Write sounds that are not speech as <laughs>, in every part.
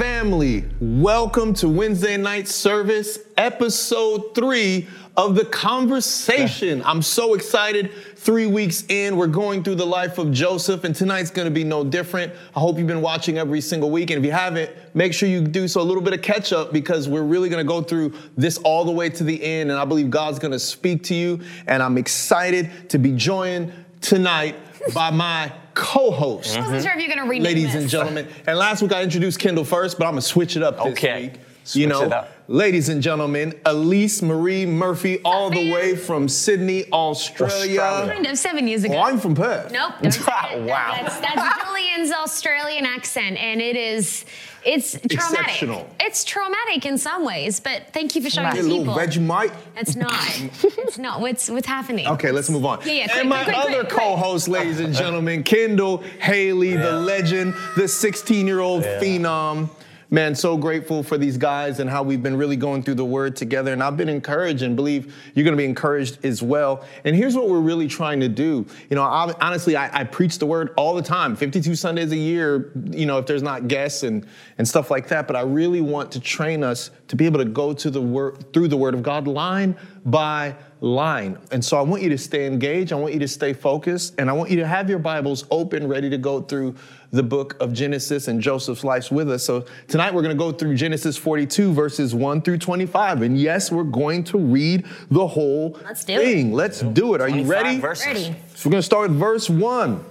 Family, welcome to Wednesday night service, episode three of The Conversation. I'm so excited. Three weeks in, we're going through the life of Joseph, and tonight's gonna be no different. I hope you've been watching every single week, and if you haven't, make sure you do so a little bit of catch up because we're really gonna go through this all the way to the end, and I believe God's gonna speak to you, and I'm excited to be joined tonight by my co-host. I wasn't sure if you're gonna rename Ladies this. and gentlemen, and last week I introduced Kendall first, but I'm gonna switch it up this Okay. week. Switch you know, it up. ladies and gentlemen, Elise Marie Murphy, all the way from Sydney, Australia. Australia. Kind of seven years ago. Oh, I'm from Perth. Nope. don't <laughs> say it. Wow. That's, that's Julian's Australian accent, and it is it's traumatic. Exceptional. It's traumatic in some ways, but thank you for showing Hey, the little people. Vegemite. It's not. <laughs> it's not. What's what's happening? Okay, let's move on. Yeah, yeah, quick, and my quick, quick, other quick, quick. co-host, ladies and gentlemen, Kendall Haley, the legend, the 16-year-old phenom. Man, so grateful for these guys and how we've been really going through the word together. And I've been encouraged and believe you're going to be encouraged as well. And here's what we're really trying to do. You know, I, honestly, I, I preach the word all the time, 52 Sundays a year, you know, if there's not guests and, and stuff like that. But I really want to train us to be able to go to the word, through the word of God line by line. And so I want you to stay engaged. I want you to stay focused. And I want you to have your Bibles open, ready to go through the book of Genesis and Joseph's life with us. So tonight we're going to go through Genesis 42, verses 1 through 25. And yes, we're going to read the whole Let's do it. thing. Let's do it. Are you ready? verses. Ready. So we're going to start with verse 1.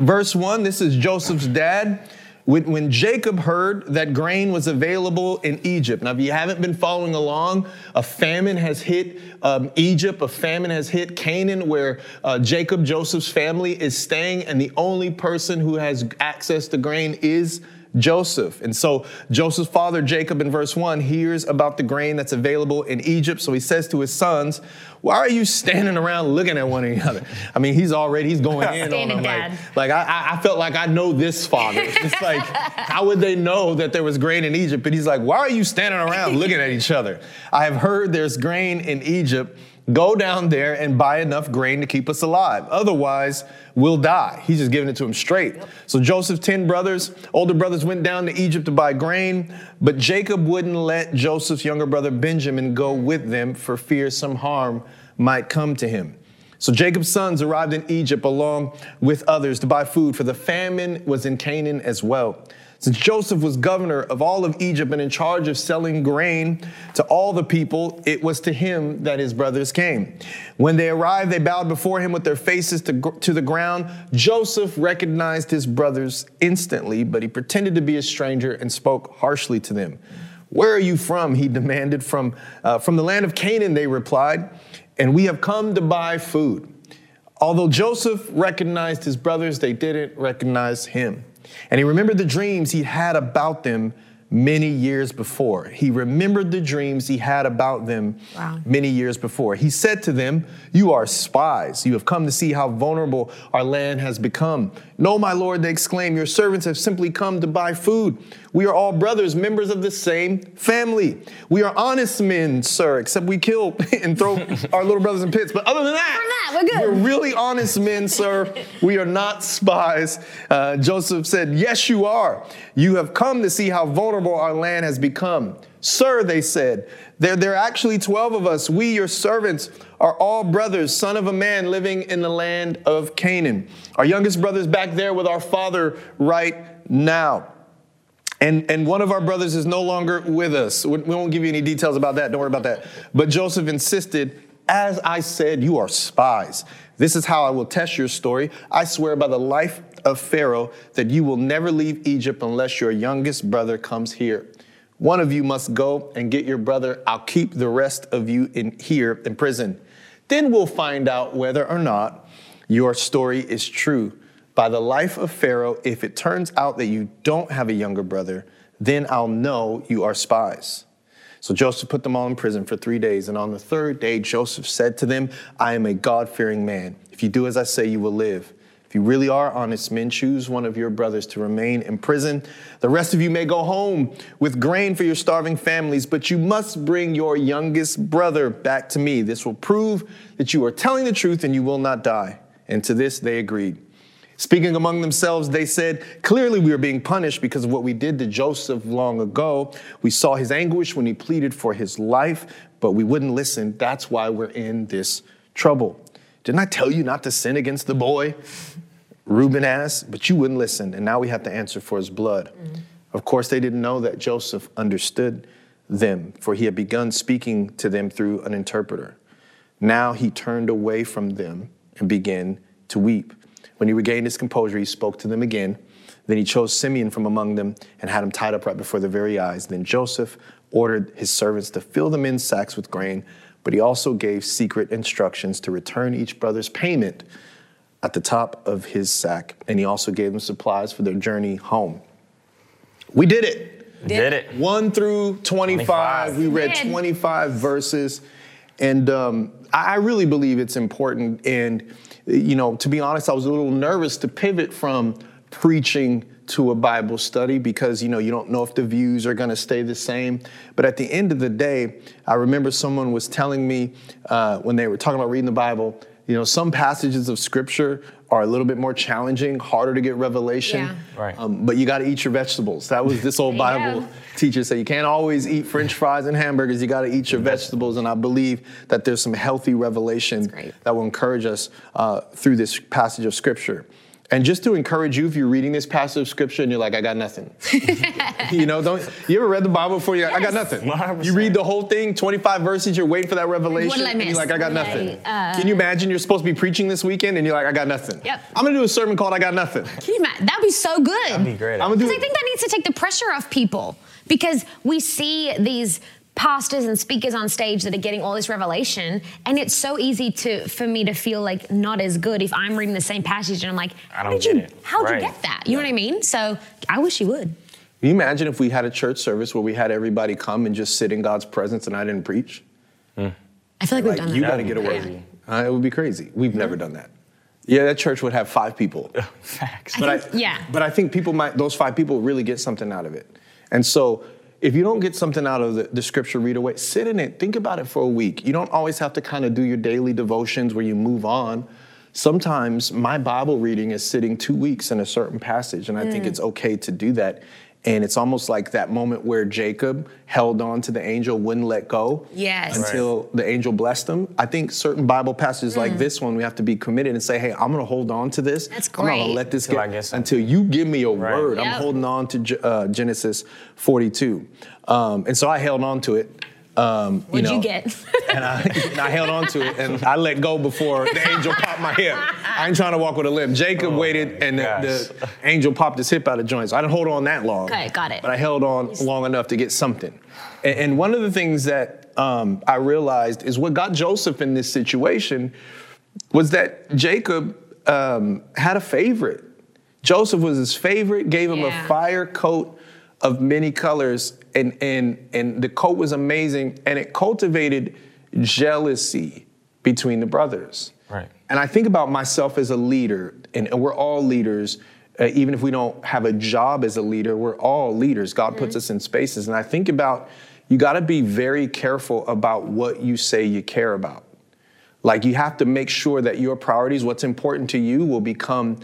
Verse 1, this is Joseph's dad. When, when Jacob heard that grain was available in Egypt. Now, if you haven't been following along, a famine has hit um, Egypt, a famine has hit Canaan, where uh, Jacob, Joseph's family, is staying, and the only person who has access to grain is Joseph. And so Joseph's father, Jacob, in verse 1, hears about the grain that's available in Egypt. So he says to his sons, Why are you standing around looking at one another? I mean, he's already, he's going in on them. Like, dad. like I, I felt like I know this father. It's like, <laughs> how would they know that there was grain in Egypt? But he's like, Why are you standing around looking at each other? I have heard there's grain in Egypt. Go down there and buy enough grain to keep us alive. Otherwise, we'll die. He's just giving it to him straight. So Joseph's 10 brothers, older brothers went down to Egypt to buy grain, but Jacob wouldn't let Joseph's younger brother Benjamin go with them for fear some harm might come to him. So Jacob's sons arrived in Egypt along with others to buy food, for the famine was in Canaan as well. Since Joseph was governor of all of Egypt and in charge of selling grain to all the people, it was to him that his brothers came. When they arrived, they bowed before him with their faces to, to the ground. Joseph recognized his brothers instantly, but he pretended to be a stranger and spoke harshly to them. Where are you from? He demanded. From, uh, from the land of Canaan, they replied, and we have come to buy food. Although Joseph recognized his brothers, they didn't recognize him. And he remembered the dreams he had about them many years before. He remembered the dreams he had about them Wow. many years before. He said to them, You are spies. You have come to see how vulnerable our land has become. No, my lord, they exclaimed, Your servants have simply come to buy food. We are all brothers, members of the same family. We are honest men, sir, except we kill <laughs> and throw <laughs> our little brothers in pits. But other than that, that, we're good. We're really honest men, sir. We are not spies. Uh, Joseph said, Yes, you are. You have come to see how vulnerable our land has become. Sir, they said, there, there are actually 12 of us. We, your servants, are all brothers, son of a man living in the land of Canaan. Our youngest brother's back there with our father right now. And, and one of our brothers is no longer with us. We won't give you any details about that. Don't worry about that. But Joseph insisted, as I said, you are spies. This is how I will test your story. I swear by the life of Pharaoh that you will never leave Egypt unless your youngest brother comes here. One of you must go and get your brother. I'll keep the rest of you in here in prison. Then we'll find out whether or not your story is true. By the life of Pharaoh, if it turns out that you don't have a younger brother, then I'll know you are spies. So Joseph put them all in prison for three days. And on the third day, Joseph said to them, I am a God fearing man. If you do as I say, you will live. You really are honest men, choose one of your brothers to remain in prison. The rest of you may go home with grain for your starving families, but you must bring your youngest brother back to me. This will prove that you are telling the truth and you will not die. And to this they agreed. Speaking among themselves, they said, Clearly, we are being punished because of what we did to Joseph long ago. We saw his anguish when he pleaded for his life, but we wouldn't listen. That's why we're in this trouble. Didn't I tell you not to sin against the boy? Reuben asked, but you wouldn't listen, and now we have to answer for his blood. Mm-hmm. Of course, they didn't know that Joseph understood them, for he had begun speaking to them through an interpreter. Now he turned away from them and began to weep. When he regained his composure, he spoke to them again. Then he chose Simeon from among them and had him tied up right before their very eyes. Then Joseph ordered his servants to fill them in sacks with grain, but he also gave secret instructions to return each brother's payment at the top of his sack. And he also gave them supplies for their journey home. We did it. Did it. 1 through 25. 25. We read 25 verses. And um, I really believe it's important. And, you know, to be honest, I was a little nervous to pivot from preaching to a Bible study because, you know, you don't know if the views are going to stay the same. But at the end of the day, I remember someone was telling me uh, when they were talking about reading the Bible, you know, some passages of scripture are a little bit more challenging, harder to get revelation. Yeah. Right. Um, but you got to eat your vegetables. That was this old <laughs> Bible go. teacher said. You can't always eat French fries and hamburgers. You got to eat your vegetables. And I believe that there's some healthy revelation that will encourage us uh, through this passage of scripture. And just to encourage you, if you're reading this passage of scripture and you're like, I got nothing. <laughs> you know, don't you ever read the Bible before you yes. I got nothing. 100%. You read the whole thing, 25 verses, you're waiting for that revelation. What and you're like, I got nothing. I, uh, Can you imagine you're supposed to be preaching this weekend and you're like, I got nothing? Yep. I'm gonna do a sermon called I Got Nothing. Can you imagine? That'd be so good. That'd be great. I'm gonna do Because I think that needs to take the pressure off people. Because we see these pastors and speakers on stage that are getting all this revelation and it's so easy to for me to feel like not as good if i'm reading the same passage and i'm like how did you how did right. you get that you yeah. know what i mean so i wish you would can you imagine if we had a church service where we had everybody come and just sit in god's presence and i didn't preach mm. i feel like, like we've done that you got to get a word uh, it would be crazy we've mm-hmm. never done that yeah, that church would have five people. <laughs> Facts. But I think, I, yeah. But I think people might, those five people really get something out of it. And so if you don't get something out of the, the, scripture, read away, sit in it, think about it for a week. You don't always have to kind of do your daily devotions where you move on. Sometimes my Bible reading is sitting two weeks in a certain passage, and I mm. think it's okay to do that. And it's almost like that moment where Jacob held on to the angel, wouldn't let go yes. until right. the angel blessed him. I think certain Bible passages mm. like this one, we have to be committed and say, hey, I'm going to hold on to this. That's great. I'm not going to let this until get until you give me a right. word. Yep. I'm holding on to uh, Genesis 42. Um, and so I held on to it. Um, What'd you, know, you get? <laughs> and, I, and, I, held on to it, and I let go before the angel popped my hip. I ain't trying to walk with a limp. Jacob oh waited, and the, the, angel popped his hip out of joint. So I didn't hold on that long. Okay, got it. But I held on long enough to get something. And, and one of the things that um, I realized is what got Joseph in this situation was that Jacob um, had a favorite. Joseph was his favorite, gave him yeah. a fire coat of many colors, and and and the coat was amazing, and it cultivated jealousy between the brothers. Right. And I think about myself as a leader, and, and we're all leaders. Uh, even if we don't have a job as a leader, we're all leaders. God mm-hmm. puts us in spaces, and I think about you got to be very careful about what you say you care about. Like you have to make sure that your priorities, what's important to you, will become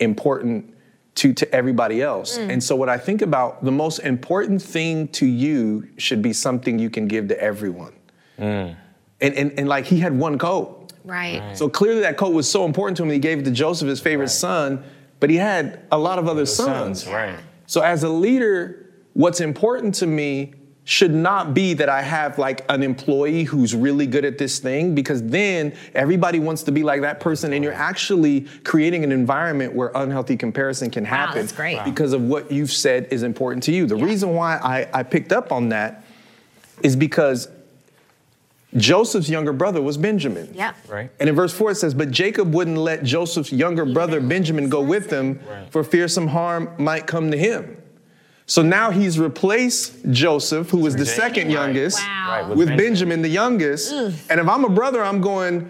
important to, to everybody else. Mm. And so, what I think about the most important thing to you should be something you can give to everyone. Mm. And, and, and like he had one coat. Right. right. So clearly that coat was so important to him, he gave it to Joseph, his favorite right. son, but he had a lot of other sons. sons. Right. So, as a leader, what's important to me should not be that I have like an employee who's really good at this thing because then everybody wants to be like that person and you're actually creating an environment where unhealthy comparison can happen wow, that's great. because of what you've said is important to you. The yeah. reason why I, I picked up on that is because Joseph's younger brother was Benjamin. Yeah. Right. And in verse 4 it says, But Jacob wouldn't let Joseph's younger brother Benjamin go with them right. for fear some harm might come to him. So now he's replaced Joseph, who was the second youngest, wow. right, with, with Benjamin. Benjamin. the youngest. Ugh. And if I'm a brother, I'm going,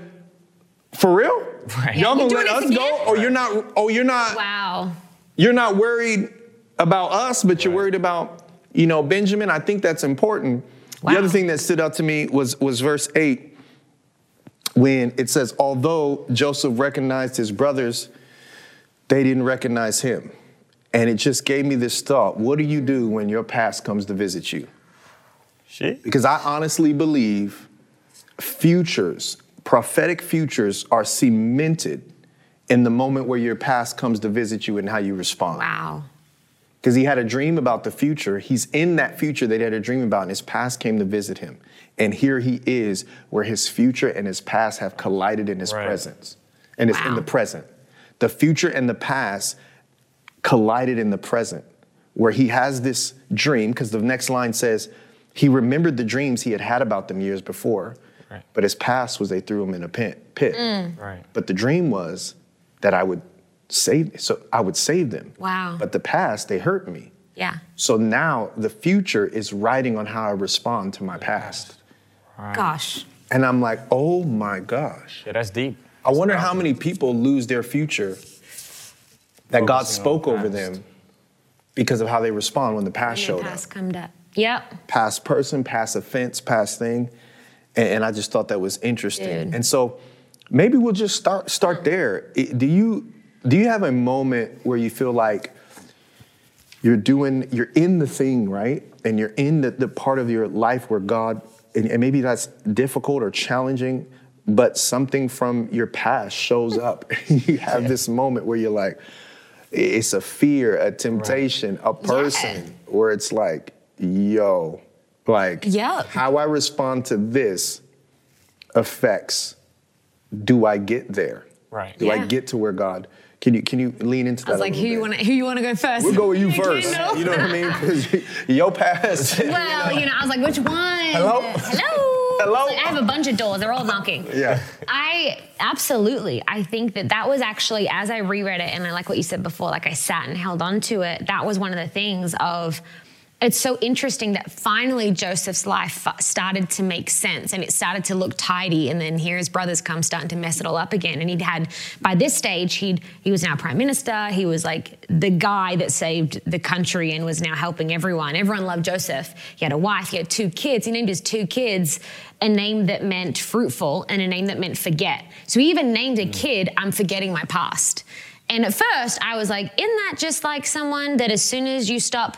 for real? Right. Y'all gonna let us go? Or oh, you're not, oh, you're not, wow. You're not worried about us, but you're worried about, you know, Benjamin. I think that's important. Wow. The other thing that stood out to me was, was verse 8 when it says, although Joseph recognized his brothers, they didn't recognize him. And it just gave me this thought what do you do when your past comes to visit you? Shit. Because I honestly believe futures, prophetic futures, are cemented in the moment where your past comes to visit you and how you respond. Wow. Because he had a dream about the future. He's in that future that he had a dream about, and his past came to visit him. And here he is, where his future and his past have collided in his Right. presence. And it's in the present. The future and the past collided in the present, where he has this dream, because the next line says, he remembered the dreams he had had about them years before, Right. but his past was they threw him in a pit. pit. Mm. Right. But the dream was that I would save, so I would save them. Wow. But the past, they hurt me. Yeah. So now the future is writing on how I respond to my past. Gosh. And I'm like, oh my gosh. Yeah, that's deep. I wonder how many people lose their future that God Focusing on spoke the over them because of how they respond when the past When showed the past up. come up. Yep. Past person, past offense, past thing. And, and I just thought that was interesting. Dude. And so maybe we'll just start start um. there. Do you do you have a moment where you feel like you're doing you're in the thing right and you're in the, the part of your life where god and, and maybe that's difficult or challenging but something from your past shows up <laughs> you have this moment where you're like it's a fear a temptation a person where it's like yo like Yup. how i respond to this affects do i get there Right. do i get to where god can you can you lean into that I was like, who you want to who you want to go first? We'll go with you <laughs> first. You know what I mean? <laughs> your past. Well, you know, I was like, which one? <laughs> Hello? Hello. Hello? I have a bunch of doors. They're all knocking. <laughs> Yeah. I absolutely. I think that that was actually as I reread it, and I like what you said before. Like I sat and held on to it. That was one of the things of. It's so interesting that finally Joseph's life started to make sense and it started to look tidy. And then here his brothers come starting to mess it all up again. And he'd had, by this stage, he'd he was now prime minister. He was like the guy that saved the country and was now helping everyone. Everyone loved Joseph. He had a wife. He had two kids. He named his two kids a name that meant fruitful and a name that meant forget. So he even named a mm. kid, I'm forgetting my past. And at first, I was like, isn't that just like someone that as soon as you stop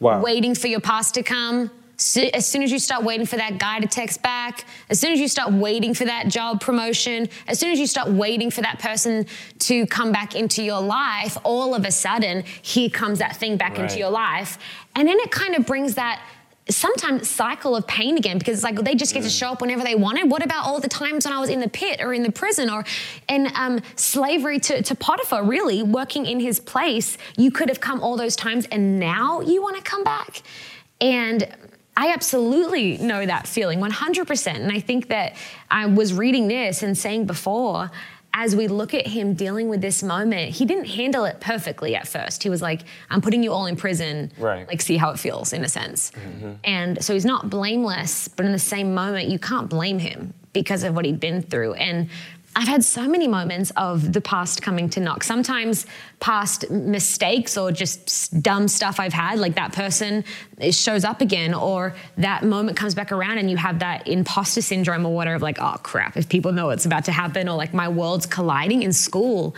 Wow. waiting for your past to come, so- as soon as you start waiting for that guy to text back, as soon as you start waiting for that job promotion, as soon as you start waiting for that person to come back into your life, all of a sudden, here comes that thing back into your life. And then it kind of brings that sometimes cycle of pain again because it's like they just get to show up whenever they wanted. What about all the times when I was in the pit or in the prison or in um, slavery to, to Potiphar, really working in his place? You could have come all those times and now you want to come back? And I absolutely know that feeling 100%. And I think that I was reading this and saying before, as we look at him dealing with this moment, he didn't handle it perfectly at first. He was like, I'm putting you all in prison. Right. Like, see how it feels in a sense. Mm-hmm. And so he's not blameless, but in the same moment, you can't blame him because of what he'd been through. And I've had so many moments of the past coming to knock. Sometimes past mistakes or just dumb stuff I've had, like that person shows up again, or that moment comes back around and you have that imposter syndrome or whatever, of like, oh crap, if people know it's about to happen, or like my world's colliding in school.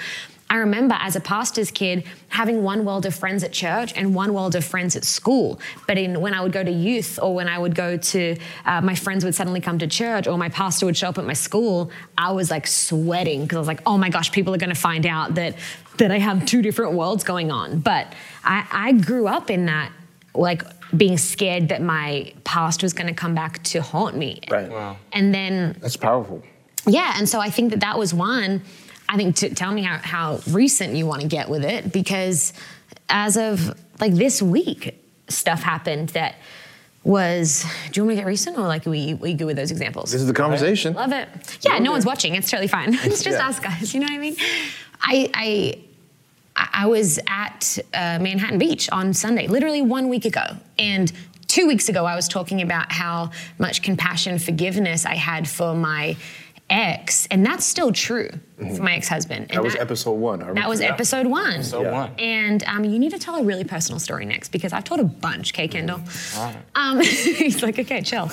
I remember as a pastor's kid having one world of friends at church and one world of friends at school. But in when I would go to youth or when I would go to, uh, my friends would suddenly come to church or my pastor would show up at my school, I was like sweating because I was like, oh my gosh, people are going to find out that that I have two different worlds going on. But I, I grew up in that, like being scared that my past was going to come back to haunt me. Right. Wow. And then That's powerful. yeah, and so I think that that was one. I think to tell me how, how recent you want to get with it because as of like this week, stuff happened that was. Do you want me to get recent or like we we good with those examples? This is the conversation. Love it. Yeah, no one's watching. It's totally fine. <laughs> It's just Yeah. us guys. You know what I mean? I I I was at uh, Manhattan Beach on Sunday, literally one week ago, and two weeks ago I was talking about how much compassion, forgiveness I had for my ex, and that's still true for my ex-husband. And Mm-hmm. That was episode one. I That remember was episode one. Episode Yeah. one. And um, you need to tell a really personal story next because I've told a bunch, Kay Kendall. Mm-hmm. All right. Um, <laughs> he's like, okay, chill.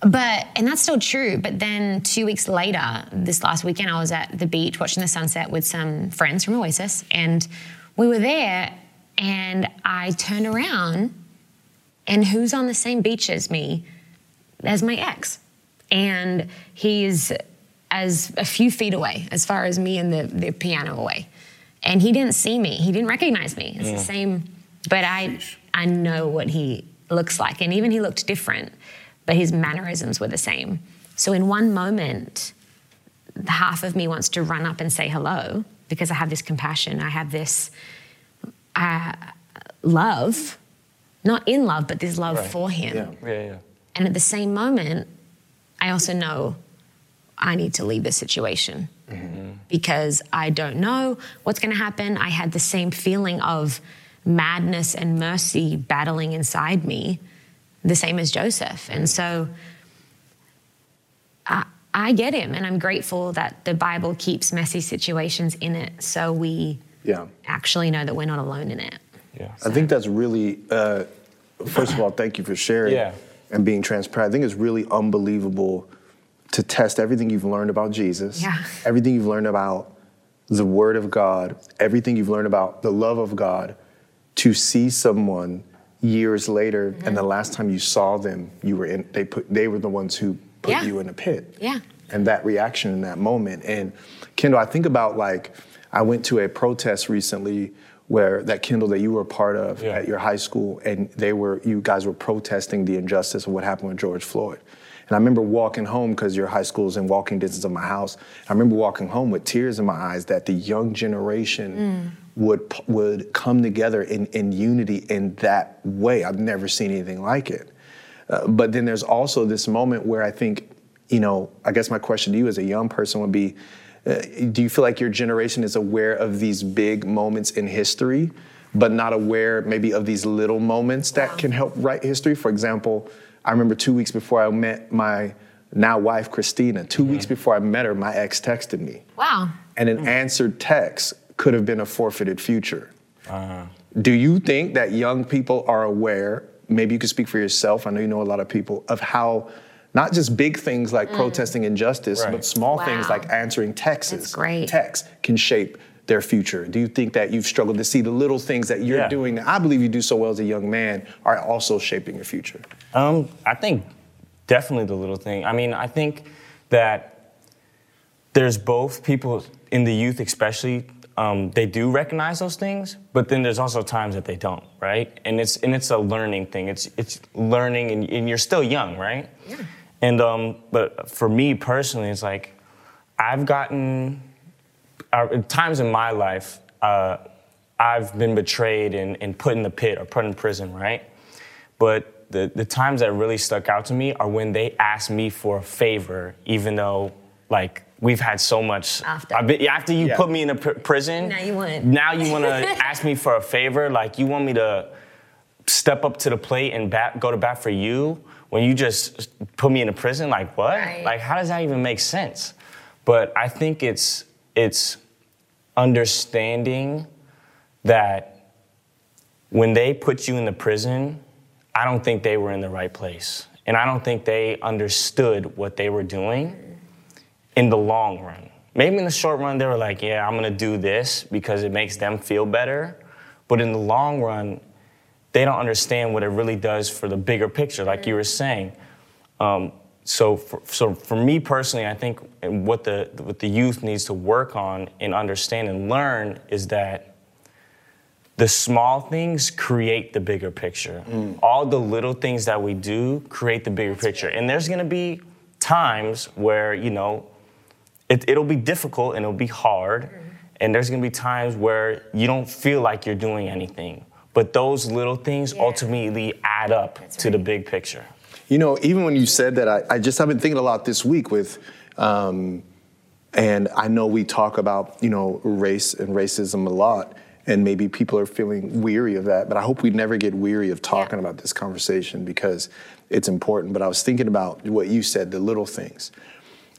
but and that's still true but then two weeks later this last weekend i was at the beach watching the sunset with some friends from oasis and we were there and i turned around and who's on the same beach as me as my ex and he's as a few feet away as far as me and the, the piano away and he didn't see me he didn't recognize me it's the same but i i know what he looks like and even he looked different but his mannerisms were the same. So in one moment, half of me wants to run up and say hello because I have this compassion, I have this uh, love, not in love, but this love Right. for him. Yeah. Yeah, yeah. And at the same moment, I also know I need to leave this situation because I don't know what's going to happen. I had the same feeling of madness and mercy battling inside me, the same as Joseph. And so I, I get him, and I'm grateful that the Bible keeps messy situations in it so we Yeah. actually know that we're not alone in it. Yeah. I think that's really, uh, first of all, thank you for sharing Yeah. and being transparent. I think it's really unbelievable to test everything you've learned about Jesus, Yeah. everything you've learned about the Word of God, everything you've learned about the love of God, to see someone years later, Mm-hmm. and the last time you saw them, you were in. They put. They were the ones who put Yeah. you in a pit. Yeah. And that reaction in that moment. And Kendall, I think about like I went to a protest recently where that Kendall that you were a part of Yeah. at your high school, and they were you guys were protesting the injustice of what happened with George Floyd. And I remember walking home because your high school is in walking distance of my house. I remember walking home with tears in my eyes that the young generation would would come together in, in unity in that way. I've never seen anything like it. Uh, but then there's also this moment where I think, you know, I guess my question to you as a young person would be uh, do you feel like your generation is aware of these big moments in history, but not aware maybe of these little moments that can help write history? For example, I remember two weeks before I met my now wife, Christina, 2 mm-hmm. weeks before I met her, my ex texted me. Wow. And an mm. answered text could have been a forfeited future. Uh-huh. Do you think that young people are aware, maybe you could speak for yourself, I know you know a lot of people, of how not just big things like mm. protesting injustice, Right. but small things like answering texts, great. texts can shape their future. Do you think that you've struggled to see the little things that you're Yeah. doing that I believe you do so well as a young man are also shaping your future? Um, I think definitely the little thing. I mean, I think that there's both people in the youth, especially, um, they do recognize those things, but then there's also times that they don't, right? And it's and it's a learning thing. It's it's learning, and, and you're still young, right? Yeah. And um, but for me personally, it's like I've gotten uh, times in my life. Uh, I've been betrayed and, and put in the pit or put in prison, right? But the, the times that really stuck out to me are when they asked me for a favor, even though, like, we've had so much. After. I've been, after you Yeah. put me in a pr- prison. Now you want- Now you want to ask me for a favor? Like, you want me to step up to the plate and bat, go to bat for you when you just put me in a prison? Like, what? Right. Like, how does that even make sense? But I think it's it's understanding that when they put you in the prison, I don't think they were in the right place. And I don't think they understood what they were doing in the long run. Maybe in the short run, they were like, yeah, I'm gonna do this because it makes them feel better. But in the long run, they don't understand what it really does for the bigger picture, like you were saying. Um, so, for, so for me personally, I think what the what the youth needs to work on and understand and learn is that the small things create the bigger picture. All the little things that we do create the bigger picture. And there's gonna be times where you know it, it'll be difficult and it'll be hard. And there's gonna be times where you don't feel like you're doing anything. But those little things Yeah. ultimately add up to the big picture. You know, even when you said that, I, I just have been thinking a lot this week with, um, and I know we talk about, you know, race and racism a lot, and maybe people are feeling weary of that, but I hope we never get weary of talking Yeah. about this conversation because it's important. But I was thinking about what you said, the little things.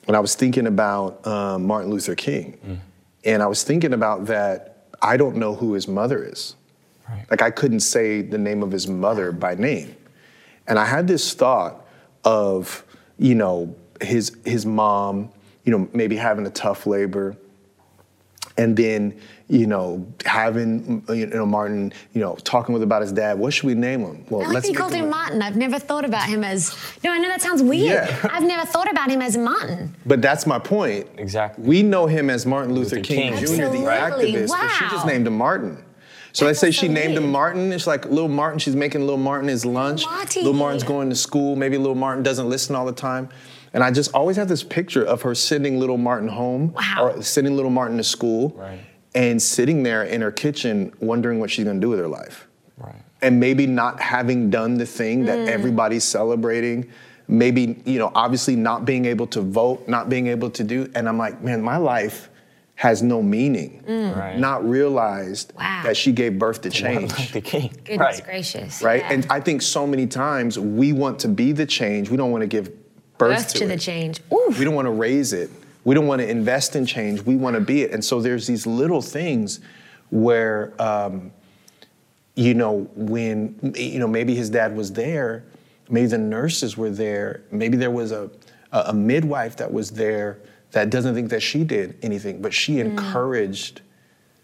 And I was thinking about um, Martin Luther King. And I was thinking about that I don't know who his mother is. Right. Like I couldn't say the name of his mother by name. And I had this thought of you know, his his mom, you know, maybe having a tough labor, and then you know having you know Martin, you know, talking with about his dad. What should we name him? Well, I like that you make called him him Martin. I've never thought about him as. No, I know that sounds weird. Yeah. I've never thought about him as Martin. But that's my point. Exactly. We know him as Martin Luther, Luther King, King. Jr., the Absolutely. activist, but she just named him Martin. So let's say she named him. Martin. It's like little Martin. She's making little Martin his lunch. Marty. Little Martin's going to school. Maybe little Martin doesn't listen all the time. And I just always have this picture of her sending little Martin home Wow. or sending little Martin to school Right. and sitting there in her kitchen wondering what she's going to do with her life Right. and maybe not having done the thing Mm. that everybody's celebrating maybe you know obviously not being able to vote not being able to do and i'm like man my life has no meaning Right. not realized Mm. Wow. that she gave birth to <laughs> Martin change Luther King. Goodness right. gracious. right Yeah. and i think so many times we want to be the change we don't want to give birth, birth to, to it. the change. Ooh. We don't want to raise it. We don't want to invest in change. We want to be it. And so there's these little things where, um, you know, when, you know, maybe his dad was there, maybe the nurses were there, maybe there was a, a, a midwife that was there that doesn't think that she did anything, but she encouraged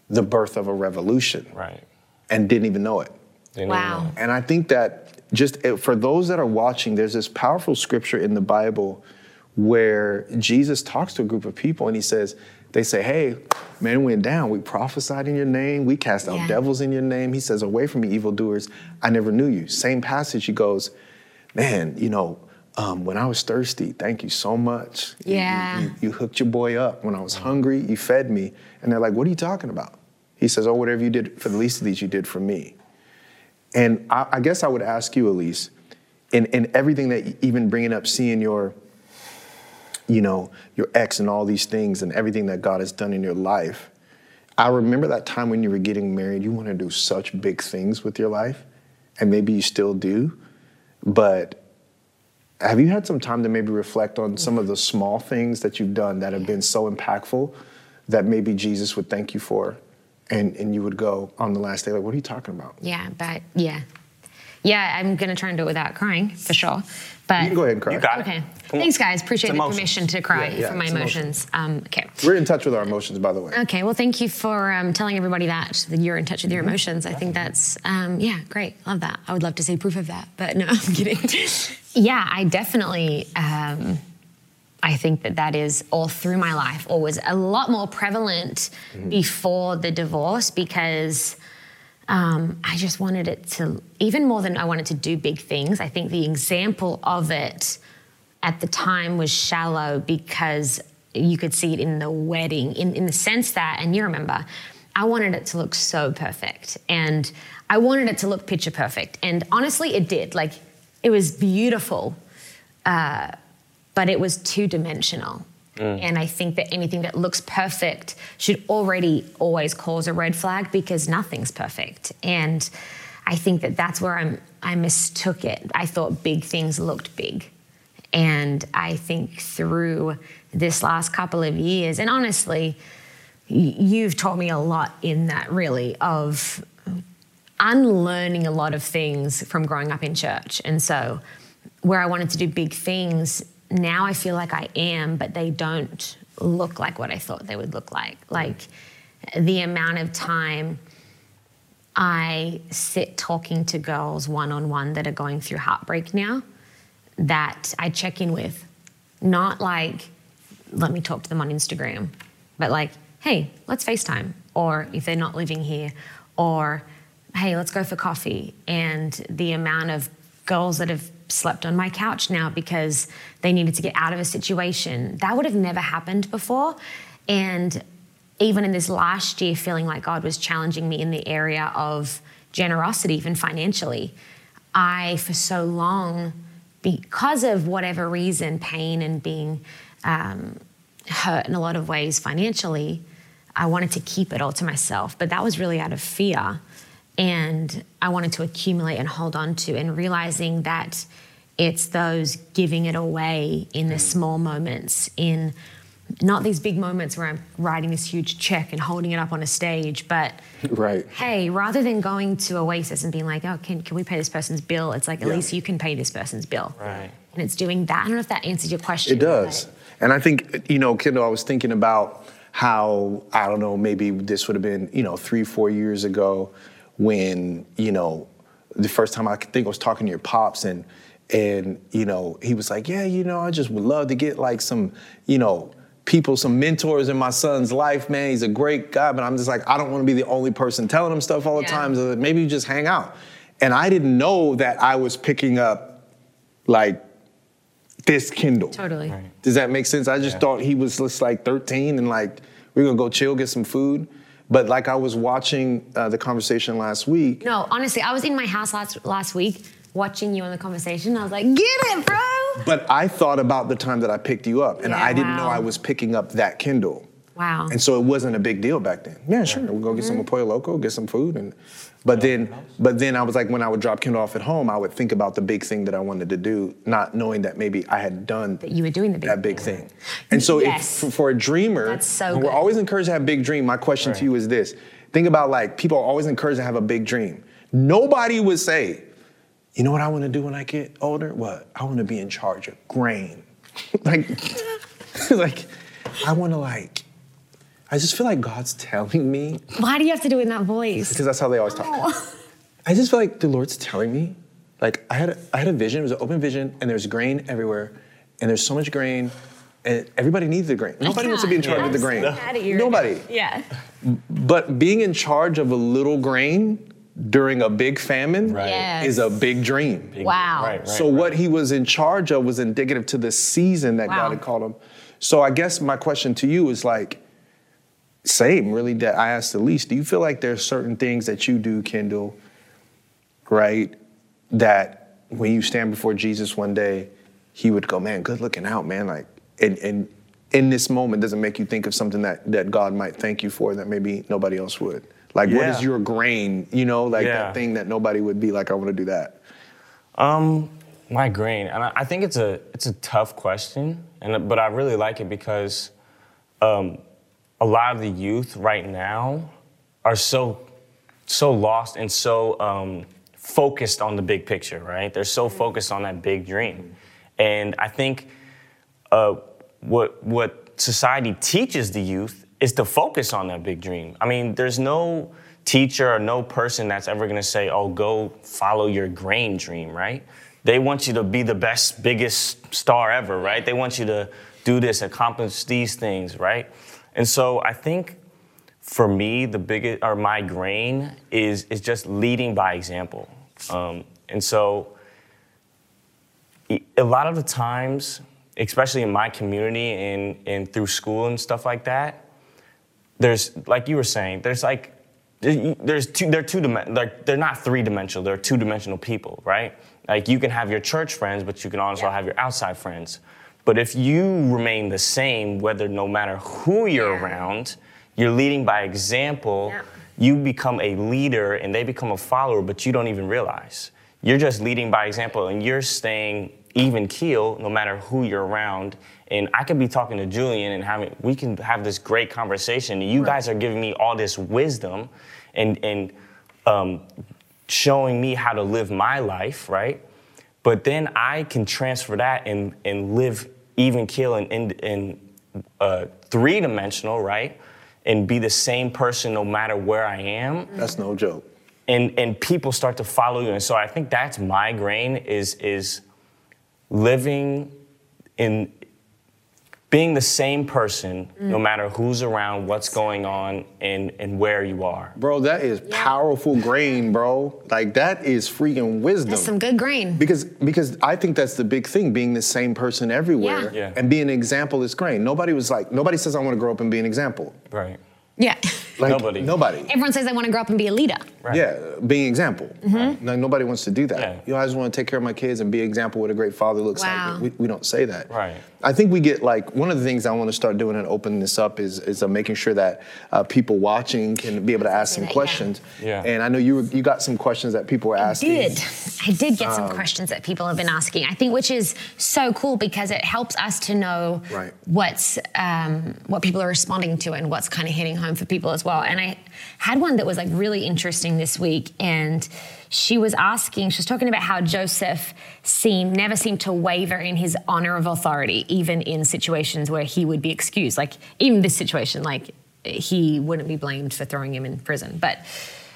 the birth of a revolution Right. and didn't even know it. Didn't Wow. know. And I think that just uh, for those that are watching, there's this powerful scripture in the Bible where Jesus talks to a group of people and he says, they say, hey, man went down. We prophesied in your name. We cast out Yeah. devils in your name. He says, away from me, evildoers. I never knew you. Same passage, he goes, man, you know, um, when I was thirsty, thank you so much. You- you- Yeah. You, you hooked your boy up. When I was hungry, you fed me. And they're like, what are you talking about? He says, oh, whatever you did for the least of these, you did for me. And I, I guess I would ask you, Elise, in, in everything that even bringing up, seeing your, you know, your ex and all these things and everything that God has done in your life, I remember that time when you were getting married, you want to do such big things with your life, and maybe you still do, but have you had some time to maybe reflect on some of the small things that you've done that have been so impactful that maybe Jesus would thank you for? And, and you would go on the last day, like, what are you talking about? Yeah, but yeah. Yeah, I'm gonna try and do it without crying for sure. But You can go ahead and cry. You got it. Okay. Come. Thanks, guys. Appreciate the emotions. permission to cry Yeah, yeah, for my it's emotions. Um, okay. We're in touch with our emotions, by the way. Okay. Well, thank you for um, telling everybody that that you're in touch Mm-hmm. with your emotions. I think that's um, yeah, great. Love that. I would love to see proof of that, but no, <laughs> I'm kidding. <laughs> yeah, I definitely. I think that that is all through my life, or was a lot more prevalent Mm-hmm. before the divorce because um, I just wanted it to, even more than I wanted to do big things, I think the example of it at the time was shallow because you could see it in the wedding, in, in the sense that, and you remember, I wanted it to look so perfect. And I wanted it to look picture perfect. And honestly, it did. Like, it was beautiful, uh, but it was two dimensional. Mm. And I think that anything that looks perfect should already always cause a red flag because nothing's perfect. And I think that that's where I'm, I mistook it. I thought big things looked big. And I think through this last couple of years, and honestly, you've taught me a lot in that really of unlearning a lot of things from growing up in church. And so, where I wanted to do big things, now I feel like I am, but they don't look like what I thought they would look like. Like the amount of time I sit talking to girls one on one that are going through heartbreak now that I check in with. Not like, let me talk to them on Instagram, but like, hey, let's FaceTime. Or if they're not living here, or hey, let's go for coffee. And the amount of girls that have slept on my couch now because they needed to get out of a situation, that would have never happened before. And even in this last year, feeling like God was challenging me in the area of generosity, even financially, I, for so long, because of whatever reason, pain and being um, hurt in a lot of ways financially, I wanted to keep it all to myself. But that was really out of fear. And I wanted to accumulate and hold on to, and realizing that it's those giving it away in the small moments, in not these big moments where I'm writing this huge check and holding it up on a stage, but <laughs> Right. hey, rather than going to Oasis and being like, oh, can, can we pay this person's bill? It's like, at Yeah. least you can pay this person's bill. Right. and it's doing that. I don't know if that answers your question. It does. And I think, you know, Kendall, I was thinking about how, I don't know, maybe this would have been, you know, three, four years ago when, you know, the first time I think I was talking to your pops and, and, you know, he was like, yeah, you know, I just would love to get like some, you know, people, some mentors in my son's life, man. He's a great guy, but I'm just like, I don't want to be the only person telling him stuff all the Yeah. time. So maybe you just hang out. And I didn't know that I was picking up like this Kendall. Totally. Does that make sense? I just Yeah. thought he was just like 13 and like we are gonna go chill, get some food. But like I was watching uh, the conversation last week. No, honestly, I was in my house last last week watching you on the conversation. I was like, get it, bro. But I thought about the time that I picked you up, and Yeah, I didn't know. I was picking up that Kendall. Wow. And so it wasn't a big deal back then. Yeah, sure. We'll go get Mm-hmm. some Pollo Loco, get some food, and but then but then I was like, when I would drop Kendall off at home, I would think about the big thing that I wanted to do, not knowing that maybe I had done That you were doing the big that big thing. And so Yes. if, for, for a dreamer, That's so we're always encouraged to have big dream. My question to you is this: Think about like people are always encouraged to have a big dream. Nobody would say, "You know what I want to do when I get older? What? I want to be in charge of grain." <laughs> like, <laughs> like I want to like. I just feel like God's telling me Why do you have to do it in that voice? because that's how they always talk. Oh. <laughs> I just feel like the Lord's telling me, like I had a, I had a vision, it was an open vision, and there's grain everywhere, and there's so much grain, and everybody needs the grain. Nobody wants to be in charge of the grain. Nobody. Yeah. But being in charge of a little grain during a big famine Right. Yes. is a big dream. Big- Wow. Right, right. So what he was in charge of was indicative to the season that Wow. God had called him. So I guess my question to you is like, same really that I asked Elise, do you feel like there's certain things that you do, Kendall, right, that when you stand before Jesus one day, he would go, man, good looking out, man. Like, and, and in this moment, doesn't make you think of something that, that God might thank you for that maybe nobody else would. Like, what Yeah. is your grain, you know, like Yeah. that thing that nobody would be like, I want to do that. Um, my grain, and I, I think it's a it's a tough question, and but I really like it because um, a lot of the youth right now are so so lost and so um, focused on the big picture, right? They're so focused on that big dream, and I think uh, what what society teaches the youth is to focus on that big dream. I mean, there's no teacher or no person that's ever gonna say, "Oh, go follow your grain dream," right? They want you to be the best, biggest star ever, right? They want you to do this, accomplish these things, right? And so I think for me, the biggest or my grain is is just leading by example. Um, and so a lot of the times, especially in my community and, and through school and stuff like that, there's like you were saying, there's like there's two they're two like they're not three dimensional, they're two dimensional people, right? Like you can have your church friends, but you can also have your outside friends. But if you remain the same, whether no matter who you're Yeah. around, you're leading by example, Yeah. you become a leader and they become a follower, but you don't even realize. You're just leading by example and you're staying even keel no matter who you're around. And I could be talking to Julian and having we can have this great conversation. You guys are giving me all this wisdom and and um, showing me how to live my life, right? But then I can transfer that and and live even keel and in, in uh, three dimensional, right? And be the same person no matter where I am That's no joke. and and people start to follow you and so i think that's my grain is is living in being the same person mm. no matter who's around what's going on and and where you are Bro, that is powerful grain, bro. Like that is freaking wisdom. That's some good grain. Because because I think that's the big thing, being the same person everywhere Yeah. Yeah. and being an example is grain. Nobody was like, nobody says I want to grow up and be an example. right Yeah. <laughs> Like, Nobody. Nobody. Everyone says they want to grow up and be a leader. right Yeah, being an example. Like nobody wants to do that. Yeah. You know, I just want to take care of my kids and be an example of what a great father looks Wow. like. We, we don't say that. Right. I think we get like one of the things I want to start doing and opening this up is is uh, making sure that uh, people watching can be able to ask some that, questions. Yeah. And I know you were, you got some questions that people were asking. I did. I did get some questions that people have been asking. I think which is so cool because it helps us to know Right. what's um, what people are responding to and what's kind of hitting home for people as well. Well. And I had one that was like really interesting this week. And she was asking, she was talking about how Joseph seemed, never seemed to waver in his honor of authority, even in situations where he would be excused. Like, even this situation, like, he wouldn't be blamed for throwing him in prison. But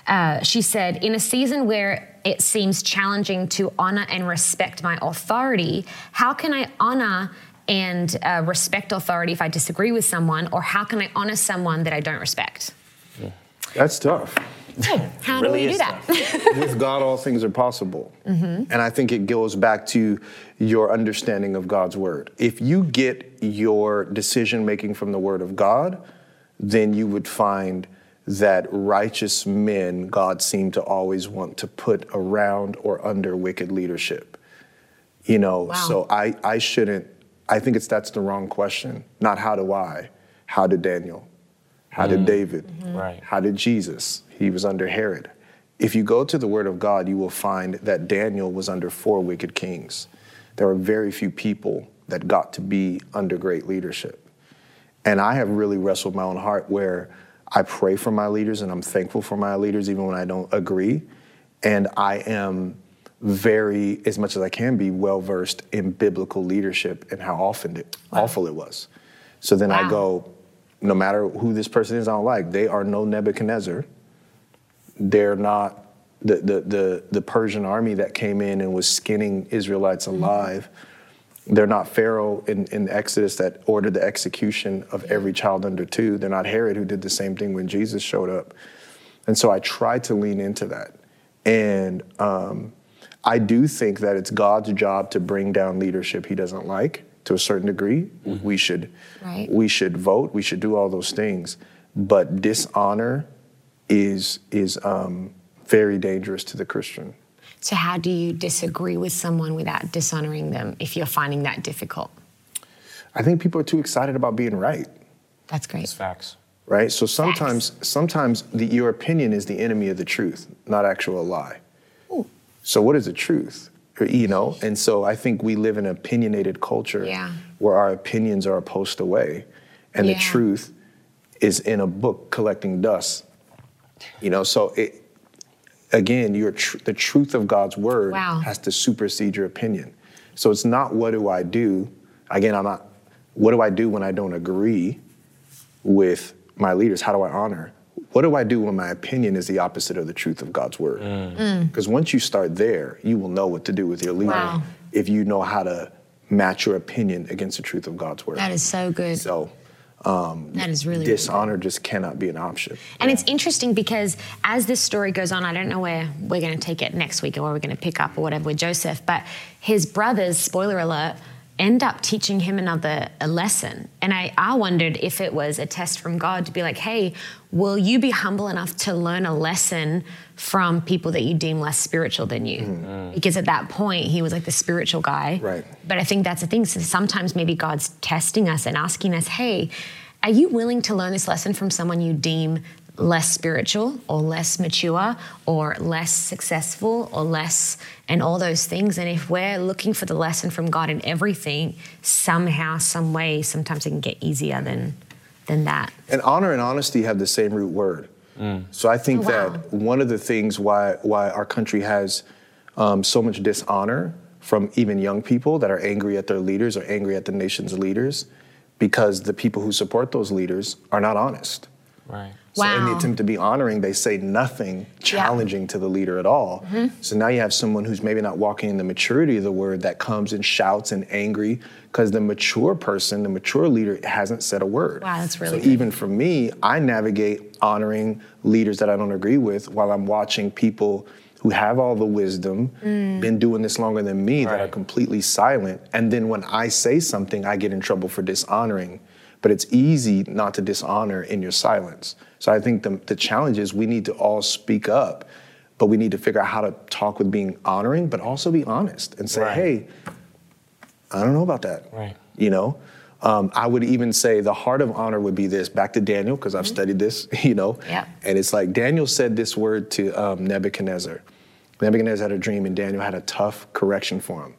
uh, she said, in a season where it seems challenging to honor and respect my authority, how can I honor and uh, respect authority if I disagree with someone, or how can I honor someone that I don't respect? That's tough. How Really do we do that? <laughs> With God, all things are possible. Mm-hmm. And I think it goes back to your understanding of God's word. If you get your decision making from the word of God, then you would find that righteous men God seemed to always want to put around or under wicked leadership. You know, Wow. so I, I shouldn't, I think it's that's the wrong question. Not how do I, how did Daniel? How did mm. David? Mm-hmm. Right. How did Jesus? He was under Herod. If you go to the Word of God, you will find that Daniel was under four wicked kings. There are very few people that got to be under great leadership. And I have really wrestled my own heart where I pray for my leaders and I'm thankful for my leaders even when I don't agree. And I am very, as much as I can be, well versed in biblical leadership and how often it, awful it was. So then I go, no matter who this person is, I don't like. They are no Nebuchadnezzar. They're not the, the, the, the Persian army that came in and was skinning Israelites alive. They're not Pharaoh in, in Exodus that ordered the execution of every child under two. They're not Herod who did the same thing when Jesus showed up. And so I try to lean into that. And um, I do think that it's God's job to bring down leadership he doesn't like to a certain degree. We should Right. we should vote, we should do all those things. But dishonor is is um, very dangerous to the Christian. So, how do you disagree with someone without dishonoring them if you're finding that difficult? I think people are too excited about being right. That's great. It's facts. right? So sometimes, sometimes the, your opinion is the enemy of the truth, not actual lie. So what is the truth? You know, and so I think we live in an opinionated culture Yeah. where our opinions are a post away, and the truth is in a book collecting dust. You know, so it again, your tr- the truth of God's word Wow. has to supersede your opinion. So it's not what do I do. Again, I'm not. What do I do when I don't agree with my leaders? How do I honor? What do I do when my opinion is the opposite of the truth of God's word? Mm. Because once you start there, you will know what to do with your leader Wow. if you know how to match your opinion against the truth of God's word. That is so good. so um, that is really, really dishonor just cannot be an option. And it's interesting because as this story goes on, I don't know where we're going to take it next week or where we're going to pick up or whatever with Joseph, but his brothers, spoiler alert, end up teaching him another a lesson. And I, I wondered if it was a test from God to be like, hey, will you be humble enough to learn a lesson from people that you deem less spiritual than you? Mm. Mm. Because at that point, he was like the spiritual guy. Right. But I think that's the thing. So sometimes maybe God's testing us and asking us, hey, are you willing to learn this lesson from someone you deem less spiritual or less mature or less successful or less and all those things? And if we're looking for the lesson from God in everything, somehow, some way, sometimes it can get easier than than that. And honor and honesty have the same root word. So I think Oh, wow. that one of the things why why our country has um, so much dishonor from even young people that are angry at their leaders or angry at the nation's leaders, because the people who support those leaders are not honest. Right. So in the attempt to be honoring, they say nothing challenging to the leader at all. Mm-hmm. So now you have someone who's maybe not walking in the maturity of the word that comes and shouts and angry because the mature person, the mature leader hasn't said a word. Wow, that's really So good. even for me, I navigate honoring leaders that I don't agree with while I'm watching people who have all the wisdom, Mm. been doing this longer than me, that are completely silent. And then when I say something, I get in trouble for dishonoring. But it's easy not to dishonor in your silence. So I think the, the challenge is we need to all speak up, but we need to figure out how to talk with being honoring, but also be honest and say, Right. hey, I don't know about that. Right. You know, um, I would even say the heart of honor would be this. Back to Daniel because I've studied this. <laughs> You know, Yeah. and it's like Daniel said this word to um, Nebuchadnezzar. Nebuchadnezzar had a dream, and Daniel had a tough correction for him.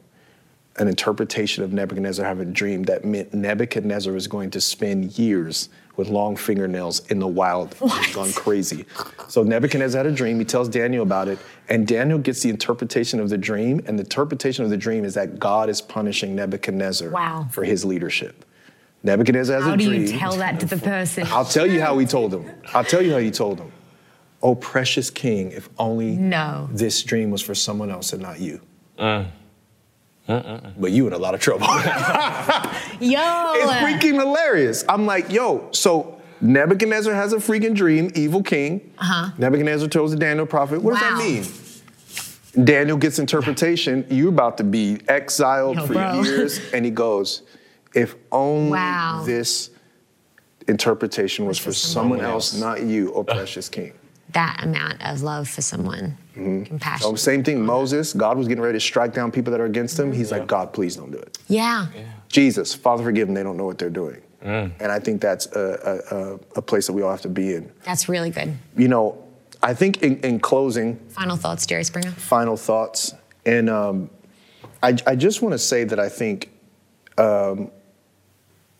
An interpretation of Nebuchadnezzar having a dream that meant Nebuchadnezzar was going to spend years with long fingernails in the wild, He's gone crazy. So Nebuchadnezzar had a dream. He tells Daniel about it, and Daniel gets the interpretation of the dream. And the interpretation of the dream is that God is punishing Nebuchadnezzar Wow. for his leadership. Nebuchadnezzar has How a do dream. you tell that to the person? I'll tell you how he told him. I'll tell you how he told him. Oh, precious king, if only No. this dream was for someone else and not you. Uh. But you in a lot of trouble. <laughs> Yo. it's freaking hilarious. I'm like, yo, so Nebuchadnezzar has a freaking dream, evil king. Uh-huh. Nebuchadnezzar tells the Daniel prophet, what Wow. does that mean? Daniel gets interpretation, you're about to be exiled Yo, for bro. years. <laughs> And he goes, if only Wow. this interpretation was for someone else, not you, oh precious king. that amount of love for someone, compassion. So same thing, Moses, God was getting ready to strike down people that are against him. He's like, God, please don't do it. yeah. Jesus, Father, forgive them, they don't know what they're doing. And I think that's a, a, a, a place that we all have to be in. That's really good. You know, I think in, in closing, Final thoughts, Jerry Springer. final thoughts, and um, I, I just want to say that I think um,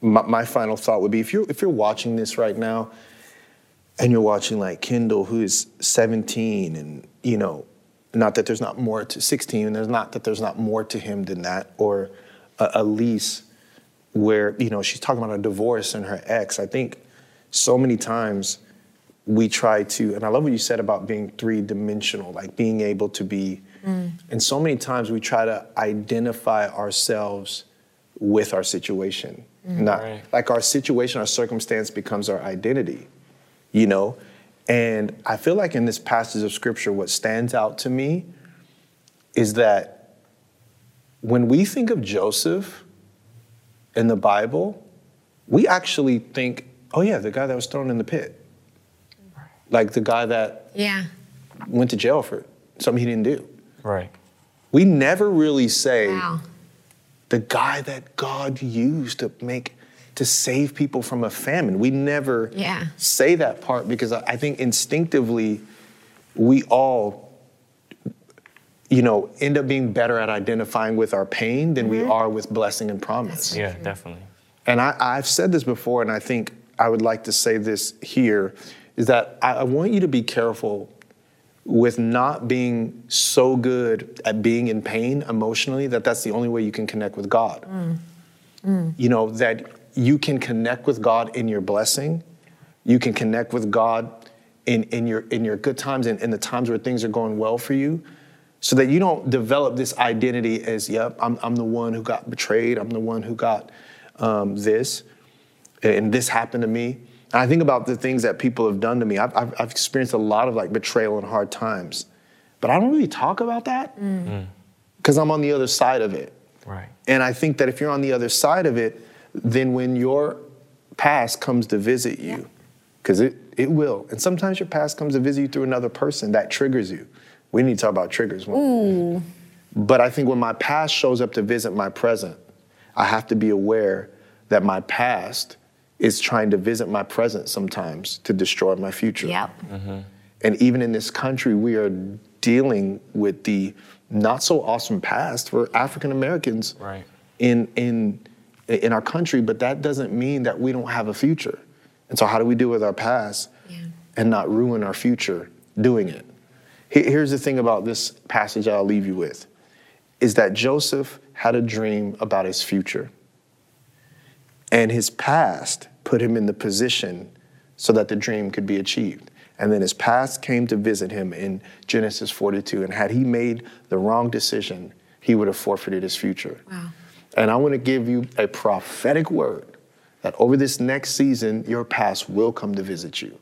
my, my final thought would be if you're if you're watching this right now, and you're watching like Kendall, who is 17, and you know, not that there's not more to 16, and there's not that there's not more to him than that, or uh, Elise, where you know she's talking about a divorce and her ex. I think so many times we try to, and I love what you said about being three dimensional, like being able to be, and so many times we try to identify ourselves with our situation. Not Right. like our situation, our circumstance becomes our identity, you know? And I feel like in this passage of scripture, what stands out to me is that when we think of Joseph in the Bible, we actually think, oh yeah, the guy that was thrown in the pit. Like the guy that Yeah. went to jail for something he didn't do. Right. We never really say Wow. the guy that God used to make to save people from a famine. We never Yeah. say that part because I I think instinctively we all you know end up being better at identifying with our pain than we mm-hmm. are with blessing and promise. Yeah, definitely. And I, I've said this before, and I think I would like to say this here is that I, I want you to be careful with not being so good at being in pain emotionally that that's the only way you can connect with God. Mm. Mm. You know, that you can connect with God in your blessing, you can connect with God in, in, your, in your good times and in the times where things are going well for you. So that you don't develop this identity as, yep, I'm, I'm the one who got betrayed, I'm the one who got um, this, and this happened to me. And I think about the things that people have done to me. I've, I've, I've experienced a lot of like betrayal and hard times, but I don't really talk about that because I'm on the other side of it. Right. And I think that if you're on the other side of it, then when your past comes to visit you, because it, it will, and sometimes your past comes to visit you through another person that triggers you. We need to talk about triggers. Ooh. But I think when my past shows up to visit my present, I have to be aware that my past is trying to visit my present sometimes to destroy my future. Yep. Mm-hmm. And even in this country, we are dealing with the not so awesome past for African Americans Right. in, in, in our country, but that doesn't mean that we don't have a future. And so, how do we deal with our past Yeah. and not ruin our future doing it? Here's the thing about this passage I'll leave you with is that Joseph had a dream about his future. And his past put him in the position so that the dream could be achieved. And then his past came to visit him in Genesis 42. And had he made the wrong decision, he would have forfeited his future. Wow. And I want to give you a prophetic word that over this next season, your past will come to visit you.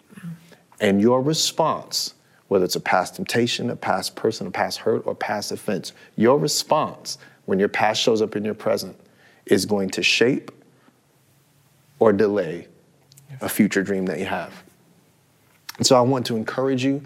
And your response, whether it's a past temptation, a past person, a past hurt, or past offense, your response when your past shows up in your present is going to shape or delay a future dream that you have. And so I want to encourage you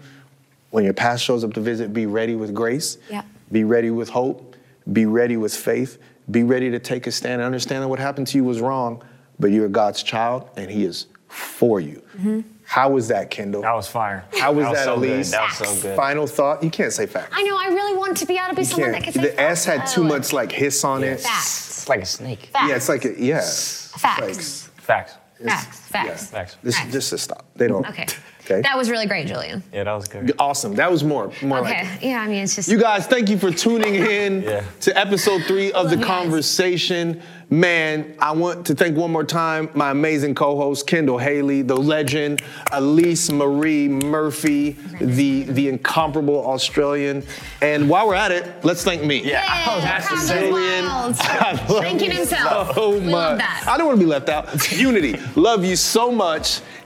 when your past shows up to visit, be ready with grace, Yep. be ready with hope, be ready with faith, be ready to take a stand. And understand that what happened to you was wrong, but you're God's child and He is for you. Mm-hmm. How was that, Kendall? That was fire. How was that, that, so good. Elise? That was so good. Final thought? You can't say facts. I know. I really want to be able to be You someone can't. that can say The S had too much like hiss on it. Facts. It's like a snake. Facts. Yeah, it's like a, yeah. Facts. Facts. Facts. Facts. Facts. Just, Facts. just to stop. They don't. Okay. Okay. That was really great, Julian. Yeah, that was good. awesome. That was more, more like. Okay. it. Yeah. I mean, it's just. You guys, thank you for tuning <laughs> in Yeah. to episode three of the Love guys. conversation. Man, I want to thank one more time my amazing co-host Kendall Haley, the legend, Elise Marie Murphy, the the incomparable Australian. And while we're at it, let's thank me. Yeah, oh, <laughs> I was Yeah, actually Crown saying- Julian, Wilds. Thanking himself. So We much. love that. I don't want to be left out. Unity. Love you so much,